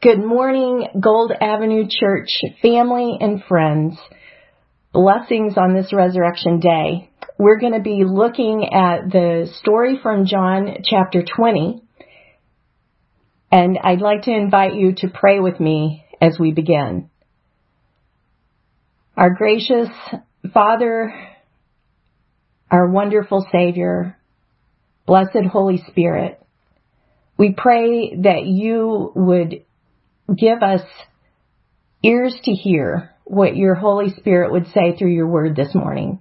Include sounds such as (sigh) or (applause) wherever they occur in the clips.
Good morning, Gold Avenue Church family and friends. Blessings on this resurrection day. We're going to be looking at the story from John chapter 20. And I'd like to invite you to pray with me as we begin. Our gracious Father, our wonderful Savior, blessed Holy Spirit, we pray that you would give us ears to hear what your Holy Spirit would say through your word this morning.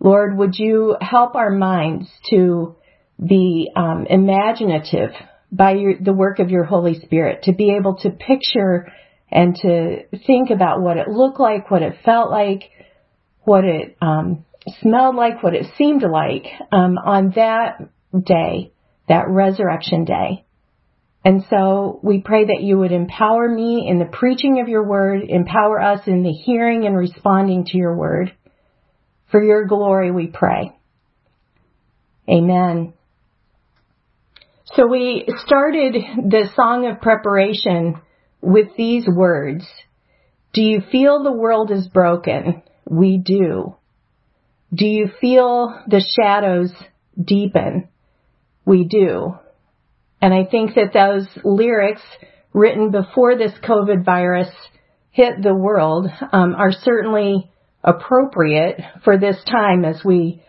Lord, would you help our minds to be um, imaginative by your, the work of your Holy Spirit, to be able to picture and to think about what it looked like, what it felt like, what it um, smelled like, what it seemed like um, on that day, that resurrection day. And so we pray that you would empower me in the preaching of your word, empower us in the hearing and responding to your word. For your glory we pray. Amen. So we started the song of preparation with these words. Do you feel the world is broken? We do. Do you feel the shadows deepen? We do. And I think that those lyrics written before this COVID virus hit the world um, are certainly appropriate for this time as we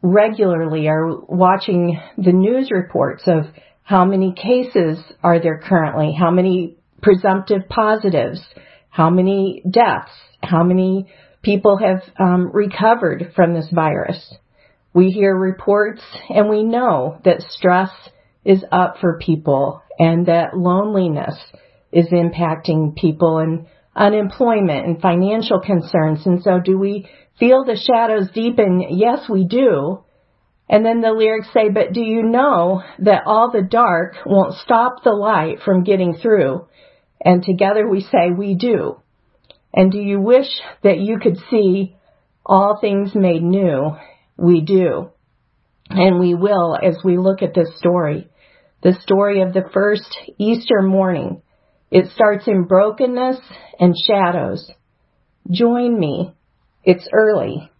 regularly are watching the news reports of how many cases are there currently, how many presumptive positives, how many deaths, how many people have um, recovered from this virus. We hear reports and we know that stress is up for people and that loneliness is impacting people and unemployment and financial concerns. And so do we feel the shadows deepen? Yes, we do. And then the lyrics say, but do you know that all the dark won't stop the light from getting through? And together we say, we do. And do you wish that you could see all things made new? We do. And we will as we look at this story the story of the first Easter morning. It starts in brokenness and shadows. Join me. It's early.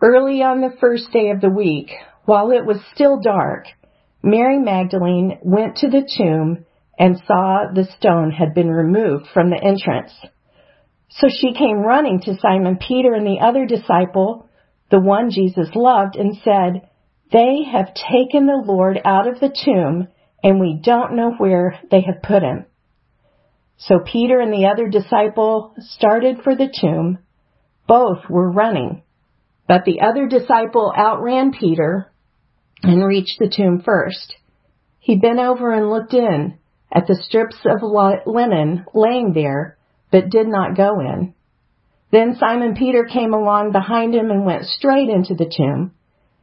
Early on the first day of the week, while it was still dark, Mary Magdalene went to the tomb and saw the stone had been removed from the entrance. So she came running to Simon Peter and the other disciple, the one Jesus loved, and said, they have taken the Lord out of the tomb, and we don't know where they have put him. So Peter and the other disciple started for the tomb. Both were running, but the other disciple outran Peter and reached the tomb first. He bent over and looked in at the strips of linen laying there, but did not go in. Then Simon Peter came along behind him and went straight into the tomb.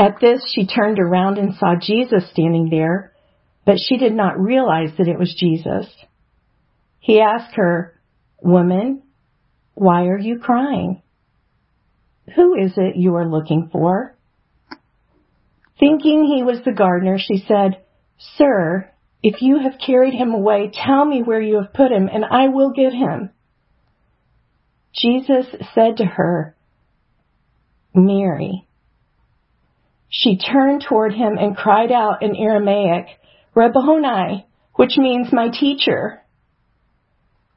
At this, she turned around and saw Jesus standing there, but she did not realize that it was Jesus. He asked her, Woman, why are you crying? Who is it you are looking for? Thinking he was the gardener, she said, Sir, if you have carried him away, tell me where you have put him, and I will get him. Jesus said to her, Mary. She turned toward him and cried out in Aramaic, Rabboni, which means my teacher.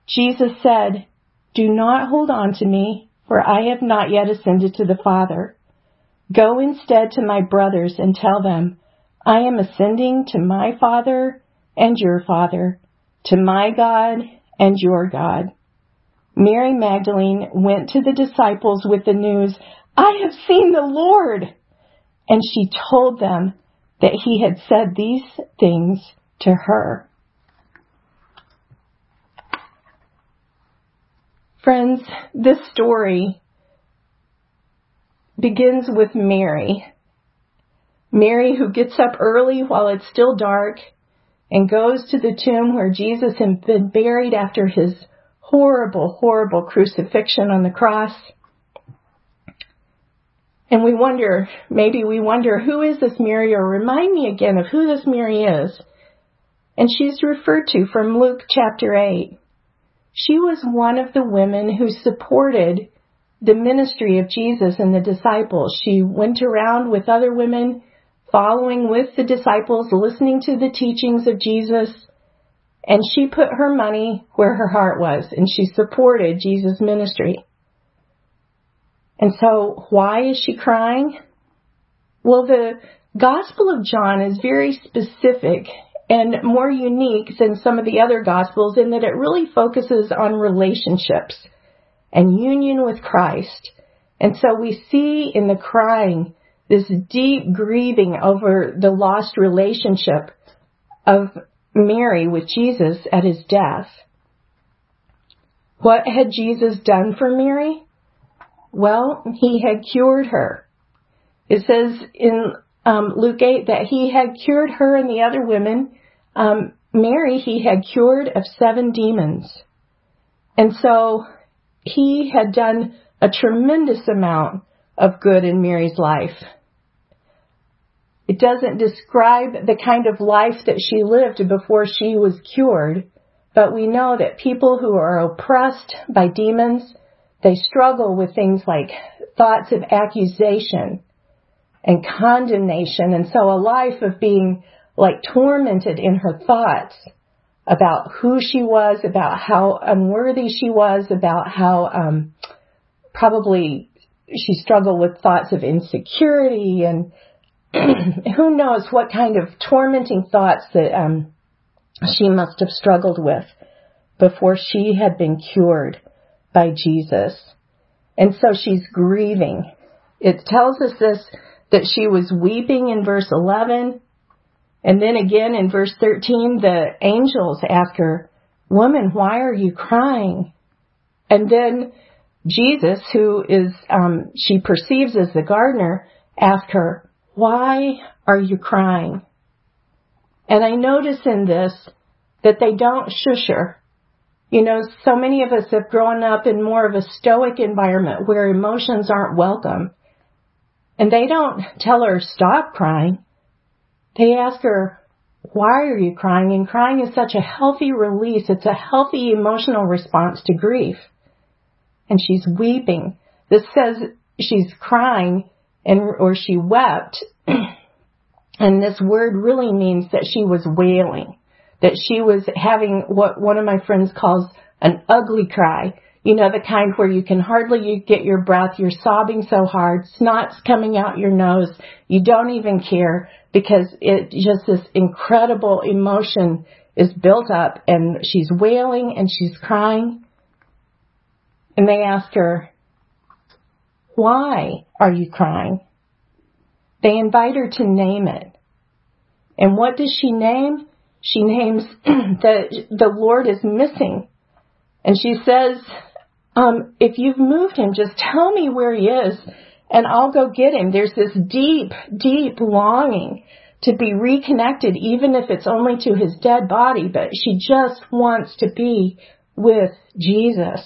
Jesus said, Do not hold on to me, for I have not yet ascended to the Father. Go instead to my brothers and tell them, I am ascending to my Father and your Father, to my God and your God. Mary Magdalene went to the disciples with the news, I have seen the Lord. And she told them that he had said these things to her. Friends, this story begins with Mary. Mary who gets up early while it's still dark and goes to the tomb where Jesus had been buried after his horrible, horrible crucifixion on the cross. And we wonder, maybe we wonder, who is this Mary? Or remind me again of who this Mary is. And she's referred to from Luke chapter 8. She was one of the women who supported the ministry of Jesus and the disciples. She went around with other women, following with the disciples, listening to the teachings of Jesus, and she put her money where her heart was, and she supported Jesus' ministry. And so, why is she crying? Well, the Gospel of John is very specific and more unique than some of the other Gospels in that it really focuses on relationships and union with Christ. And so we see in the crying this deep grieving over the lost relationship of Mary with Jesus at his death. What had Jesus done for Mary? Well, he had cured her. It says in um, Luke 8 that he had cured her and the other women. Um, Mary, he had cured of seven demons. And so he had done a tremendous amount of good in Mary's life. It doesn't describe the kind of life that she lived before she was cured, but we know that people who are oppressed by demons, they struggle with things like thoughts of accusation and condemnation, and so a life of being like tormented in her thoughts about who she was, about how unworthy she was, about how um, probably she struggled with thoughts of insecurity and (clears throat) who knows what kind of tormenting thoughts that um, she must have struggled with before she had been cured by Jesus. And so she's grieving. It tells us this that she was weeping in verse 11 and then again in verse 13, the angels ask her, Woman, why are you crying? And then Jesus, who is, um, she perceives as the gardener, asks her, Why are you crying? And I notice in this that they don't shush her. You know, so many of us have grown up in more of a stoic environment where emotions aren't welcome. And they don't tell her, stop crying. They ask her, why are you crying? And crying is such a healthy release. It's a healthy emotional response to grief. And she's weeping. This says she's crying and, or she wept. (clears throat) and this word really means that she was wailing, that she was having what one of my friends calls an ugly cry. You know, the kind where you can hardly get your breath, you're sobbing so hard, snot's coming out your nose, you don't even care because it just this incredible emotion is built up and she's wailing and she's crying. And they ask her, why are you crying? They invite her to name it. And what does she name? She names (clears throat) that the Lord is missing. And she says, um, if you've moved him, just tell me where he is and I'll go get him. There's this deep, deep longing to be reconnected, even if it's only to his dead body, but she just wants to be with Jesus.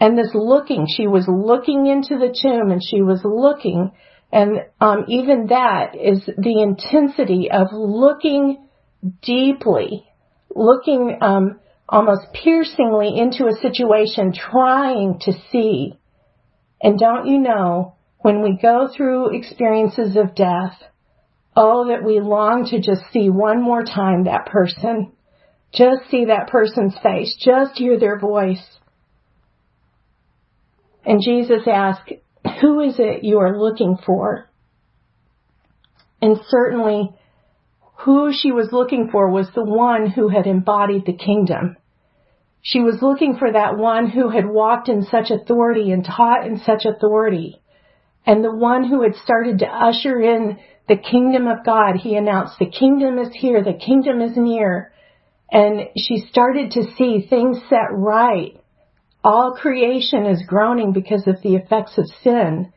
And this looking, she was looking into the tomb and she was looking, and um, even that is the intensity of looking deeply, looking um, almost piercingly into a situation, trying to see. And don't you know, when we go through experiences of death, Oh, that we long to just see one more time that person. Just see that person's face. Just hear their voice. And Jesus asked, who is it you are looking for? And certainly, who she was looking for was the one who had embodied the kingdom. She was looking for that one who had walked in such authority and taught in such authority. And the one who had started to usher in the kingdom of God. He announced, the kingdom is here, the kingdom is near. And she started to see things set right. All creation is groaning because of the effects of sin.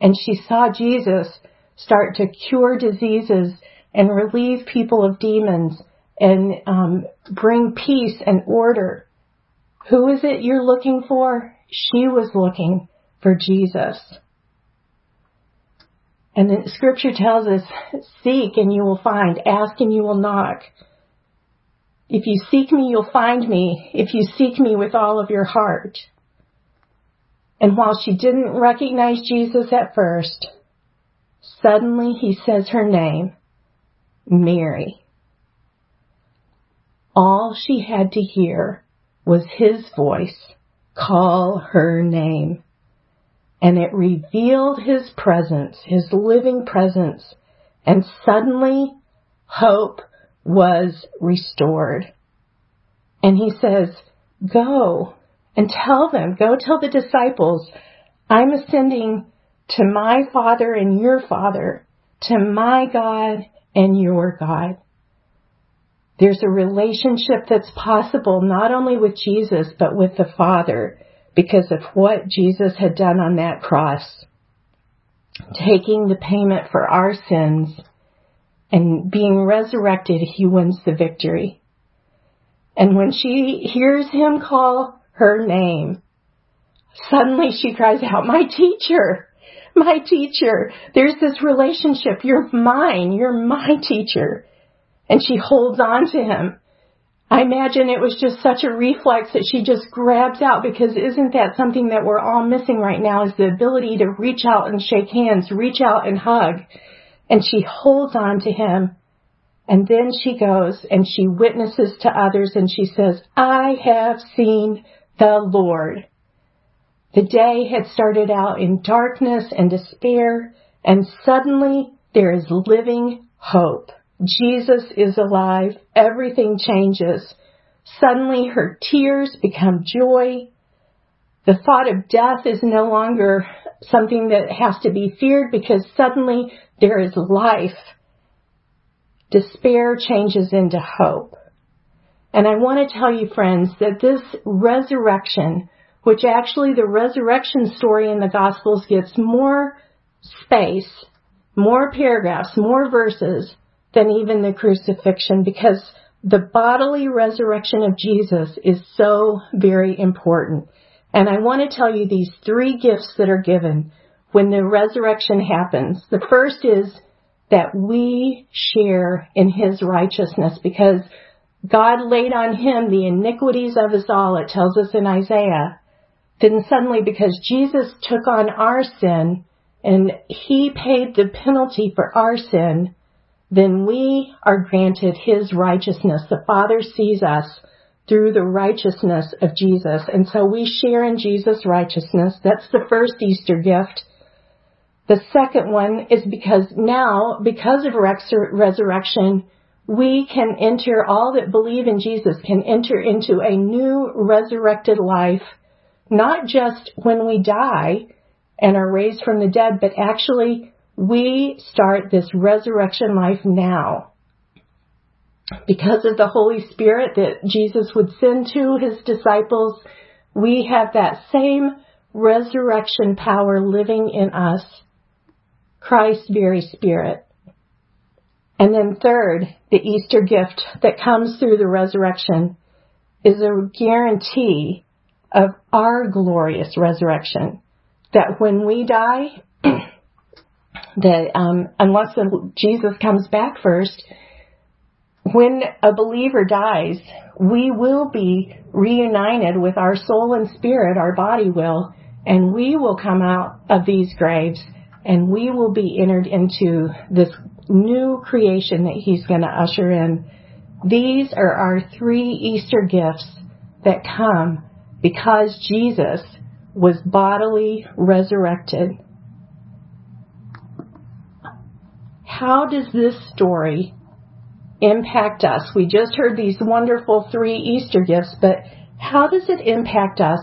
And she saw Jesus start to cure diseases and relieve people of demons and um, bring peace and order. Who is it you're looking for? She was looking for Jesus. And the scripture tells us, seek and you will find, ask and you will knock. If you seek me, you'll find me, if you seek me with all of your heart. And while she didn't recognize Jesus at first, suddenly he says her name, Mary. All she had to hear was his voice call her name. And it revealed his presence, his living presence, and suddenly hope was restored. And he says, go and tell them, go tell the disciples, I'm ascending to my Father and your Father, to my God and your God. There's a relationship that's possible not only with Jesus, but with the Father because of what Jesus had done on that cross. Taking the payment for our sins and being resurrected, he wins the victory. And when she hears him call her name, suddenly she cries out, my teacher, my teacher. There's this relationship. You're mine. You're my teacher. And she holds on to him. I imagine it was just such a reflex that she just grabs out because isn't that something that we're all missing right now is the ability to reach out and shake hands, reach out and hug and she holds on to him. And then she goes and she witnesses to others and she says, I have seen the Lord. The day had started out in darkness and despair and suddenly there is living hope. Jesus is alive. Everything changes. Suddenly her tears become joy. The thought of death is no longer something that has to be feared because suddenly there is life. Despair changes into hope. And I want to tell you friends that this resurrection, which actually the resurrection story in the Gospels gets more space, more paragraphs, more verses than even the crucifixion because the bodily resurrection of Jesus is so very important. And I want to tell you these three gifts that are given when the resurrection happens. The first is that we share in his righteousness because God laid on him the iniquities of us all, it tells us in Isaiah. Then suddenly, because Jesus took on our sin and he paid the penalty for our sin, then we are granted his righteousness. The Father sees us through the righteousness of Jesus. And so we share in Jesus' righteousness. That's the first Easter gift. The second one is because now, because of resurrection, we can enter, all that believe in Jesus can enter into a new resurrected life, not just when we die and are raised from the dead, but actually we start this resurrection life now because of the Holy Spirit that Jesus would send to his disciples, we have that same resurrection power living in us, Christ's very Spirit. And then third, the Easter gift that comes through the resurrection is a guarantee of our glorious resurrection. That when we die, (clears throat) that um, unless Jesus comes back first, when a believer dies, we will be reunited with our soul and spirit, our body will, and we will come out of these graves and we will be entered into this new creation that He's going to usher in. These are our three Easter gifts that come because Jesus was bodily resurrected. How does this story impact us? We just heard these wonderful three Easter gifts, but how does it impact us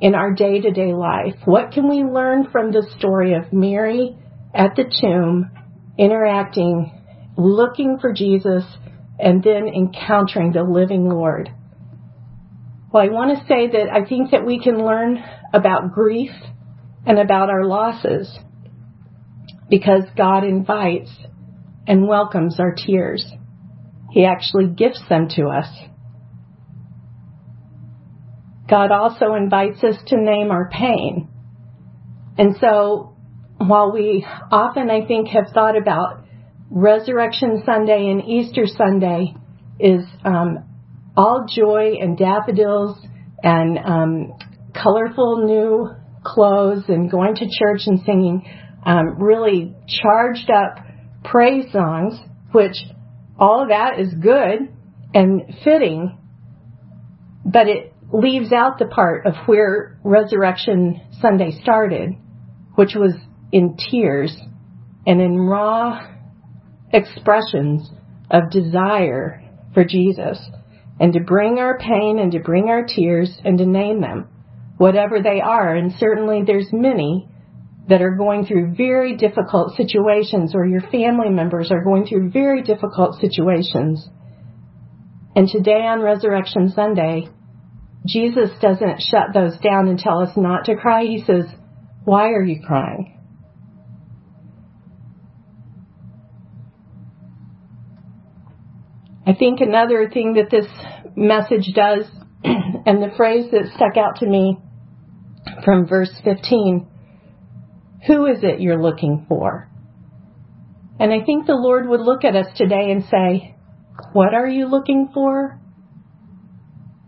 in our day to day life? What can we learn from the story of Mary at the tomb, interacting, looking for Jesus, and then encountering the living Lord? Well, I want to say that I think that we can learn about grief and about our losses because God invites and welcomes our tears. He actually gifts them to us. God also invites us to name our pain. And so, while we often, I think, have thought about Resurrection Sunday and Easter Sunday is um, all joy and daffodils and um, colorful new clothes and going to church and singing um, really charged up praise songs, which all of that is good and fitting, but it leaves out the part of where Resurrection Sunday started, which was in tears and in raw expressions of desire for Jesus and to bring our pain and to bring our tears and to name them, whatever they are. And certainly there's many that are going through very difficult situations or your family members are going through very difficult situations. And today on Resurrection Sunday, Jesus doesn't shut those down and tell us not to cry. He says, why are you crying? I think another thing that this message does, (clears throat) and the phrase that stuck out to me from verse 15, who is it you're looking for? And I think the Lord would look at us today and say, what are you looking for?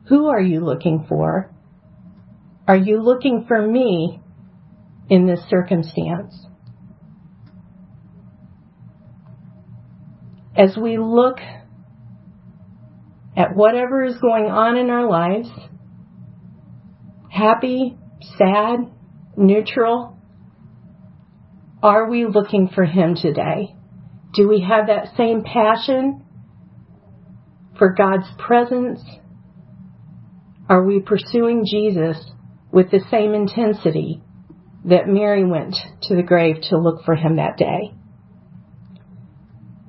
Who are you looking for? Are you looking for me in this circumstance? As we look at whatever is going on in our lives, happy, sad, neutral, are we looking for Him today? Do we have that same passion for God's presence? Are we pursuing Jesus with the same intensity that Mary went to the grave to look for Him that day?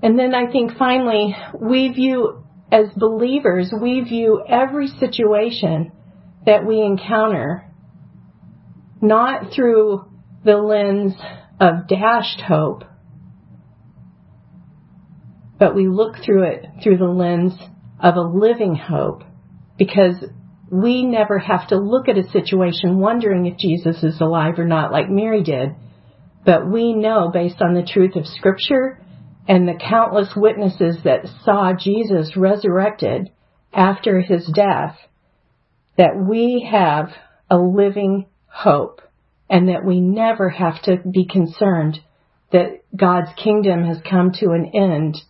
And then I think finally, we view as believers, we view every situation that we encounter not through the lens of dashed hope, but we look through it through the lens of a living hope because we never have to look at a situation wondering if Jesus is alive or not like Mary did. But we know based on the truth of scripture and the countless witnesses that saw Jesus resurrected after his death that we have a living hope and that we never have to be concerned that God's kingdom has come to an end.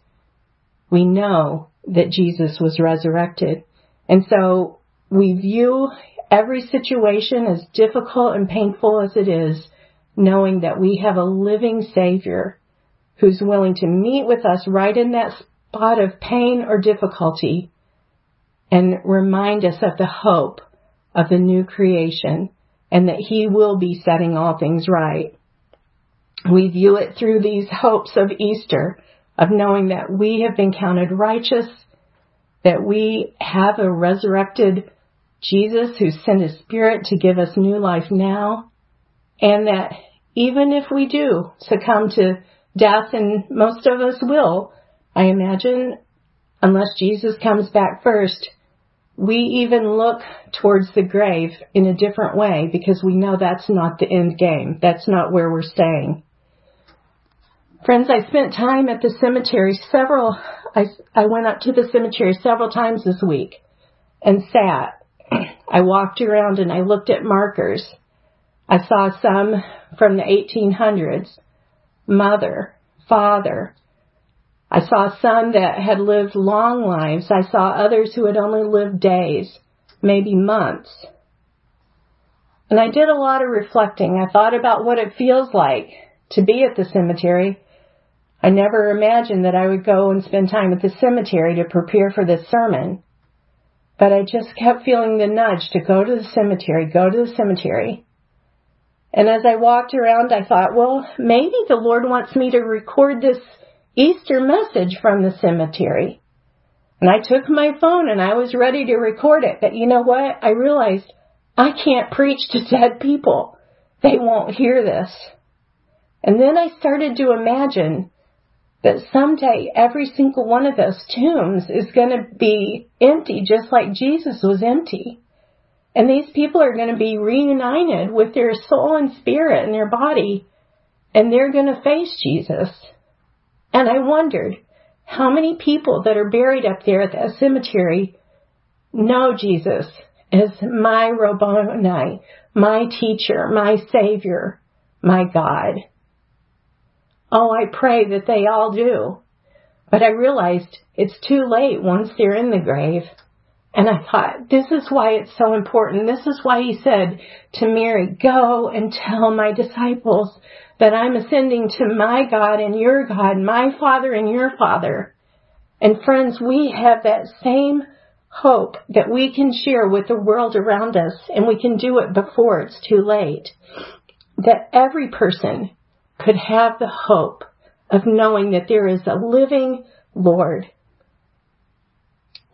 We know that Jesus was resurrected. And so we view every situation as difficult and painful as it is, knowing that we have a living Savior who's willing to meet with us right in that spot of pain or difficulty and remind us of the hope of the new creation and that He will be setting all things right. We view it through these hopes of Easter, of knowing that we have been counted righteous, that we have a resurrected Jesus who sent His Spirit to give us new life now, and that even if we do succumb to death, and most of us will, I imagine, unless Jesus comes back first, we even look towards the grave in a different way because we know that's not the end game. That's not where we're staying. Friends, I spent time at the cemetery several, I, I went up to the cemetery several times this week and sat. (clears throat) I walked around and I looked at markers. I saw some from the 1800s mother, father, I saw some that had lived long lives. I saw others who had only lived days, maybe months. And I did a lot of reflecting. I thought about what it feels like to be at the cemetery. I never imagined that I would go and spend time at the cemetery to prepare for this sermon. But I just kept feeling the nudge to go to the cemetery, go to the cemetery. And as I walked around, I thought, well, maybe the Lord wants me to record this Easter message from the cemetery. And I took my phone and I was ready to record it. But you know what? I realized I can't preach to dead people. They won't hear this. And then I started to imagine that someday every single one of those tombs is going to be empty just like Jesus was empty. And these people are going to be reunited with their soul and spirit and their body and they're going to face Jesus. And I wondered how many people that are buried up there at that cemetery know Jesus as my Rabboni, my teacher, my Savior, my God. Oh, I pray that they all do. But I realized it's too late once they're in the grave. And I thought, this is why it's so important. This is why he said to Mary, go and tell my disciples that I'm ascending to my God and your God, my Father and your Father. And friends, we have that same hope that we can share with the world around us and we can do it before it's too late. That every person could have the hope of knowing that there is a living Lord.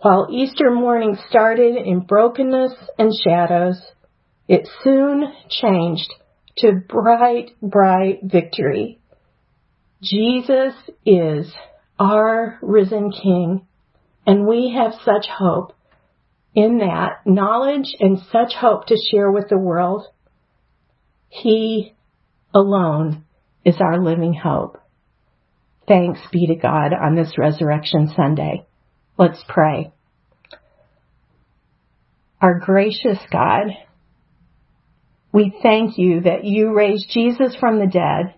While Easter morning started in brokenness and shadows, it soon changed to bright, bright victory. Jesus is our risen King, and we have such hope in that knowledge and such hope to share with the world. He alone is our living hope. Thanks be to God on this Resurrection Sunday. Let's pray. Our gracious God, we thank you that you raised Jesus from the dead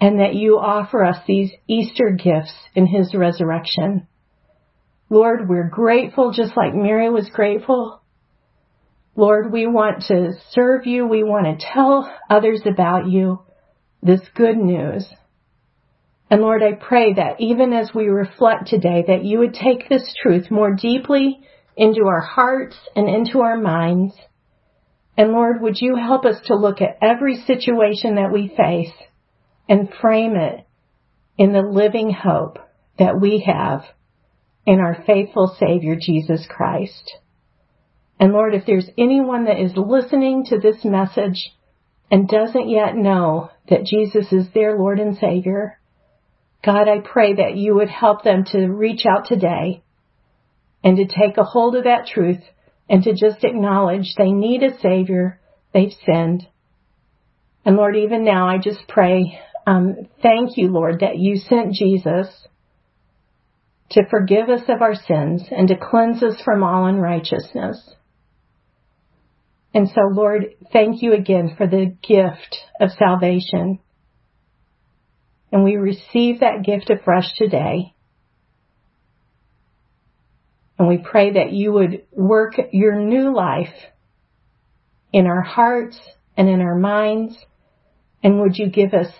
and that you offer us these Easter gifts in his resurrection. Lord, we're grateful just like Mary was grateful. Lord, we want to serve you. We want to tell others about you, this good news. And Lord, I pray that even as we reflect today, that you would take this truth more deeply into our hearts and into our minds and Lord, would you help us to look at every situation that we face and frame it in the living hope that we have in our faithful Savior, Jesus Christ. And Lord, if there's anyone that is listening to this message and doesn't yet know that Jesus is their Lord and Savior, God, I pray that you would help them to reach out today and to take a hold of that truth and to just acknowledge they need a Savior, they've sinned. And Lord, even now I just pray, um, thank you, Lord, that you sent Jesus to forgive us of our sins and to cleanse us from all unrighteousness. And so, Lord, thank you again for the gift of salvation. And we receive that gift afresh today. And we pray that you would work your new life in our hearts and in our minds. And would you give us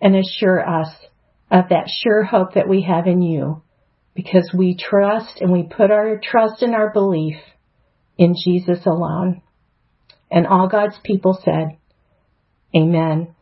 and assure us of that sure hope that we have in you because we trust and we put our trust and our belief in Jesus alone. And all God's people said, Amen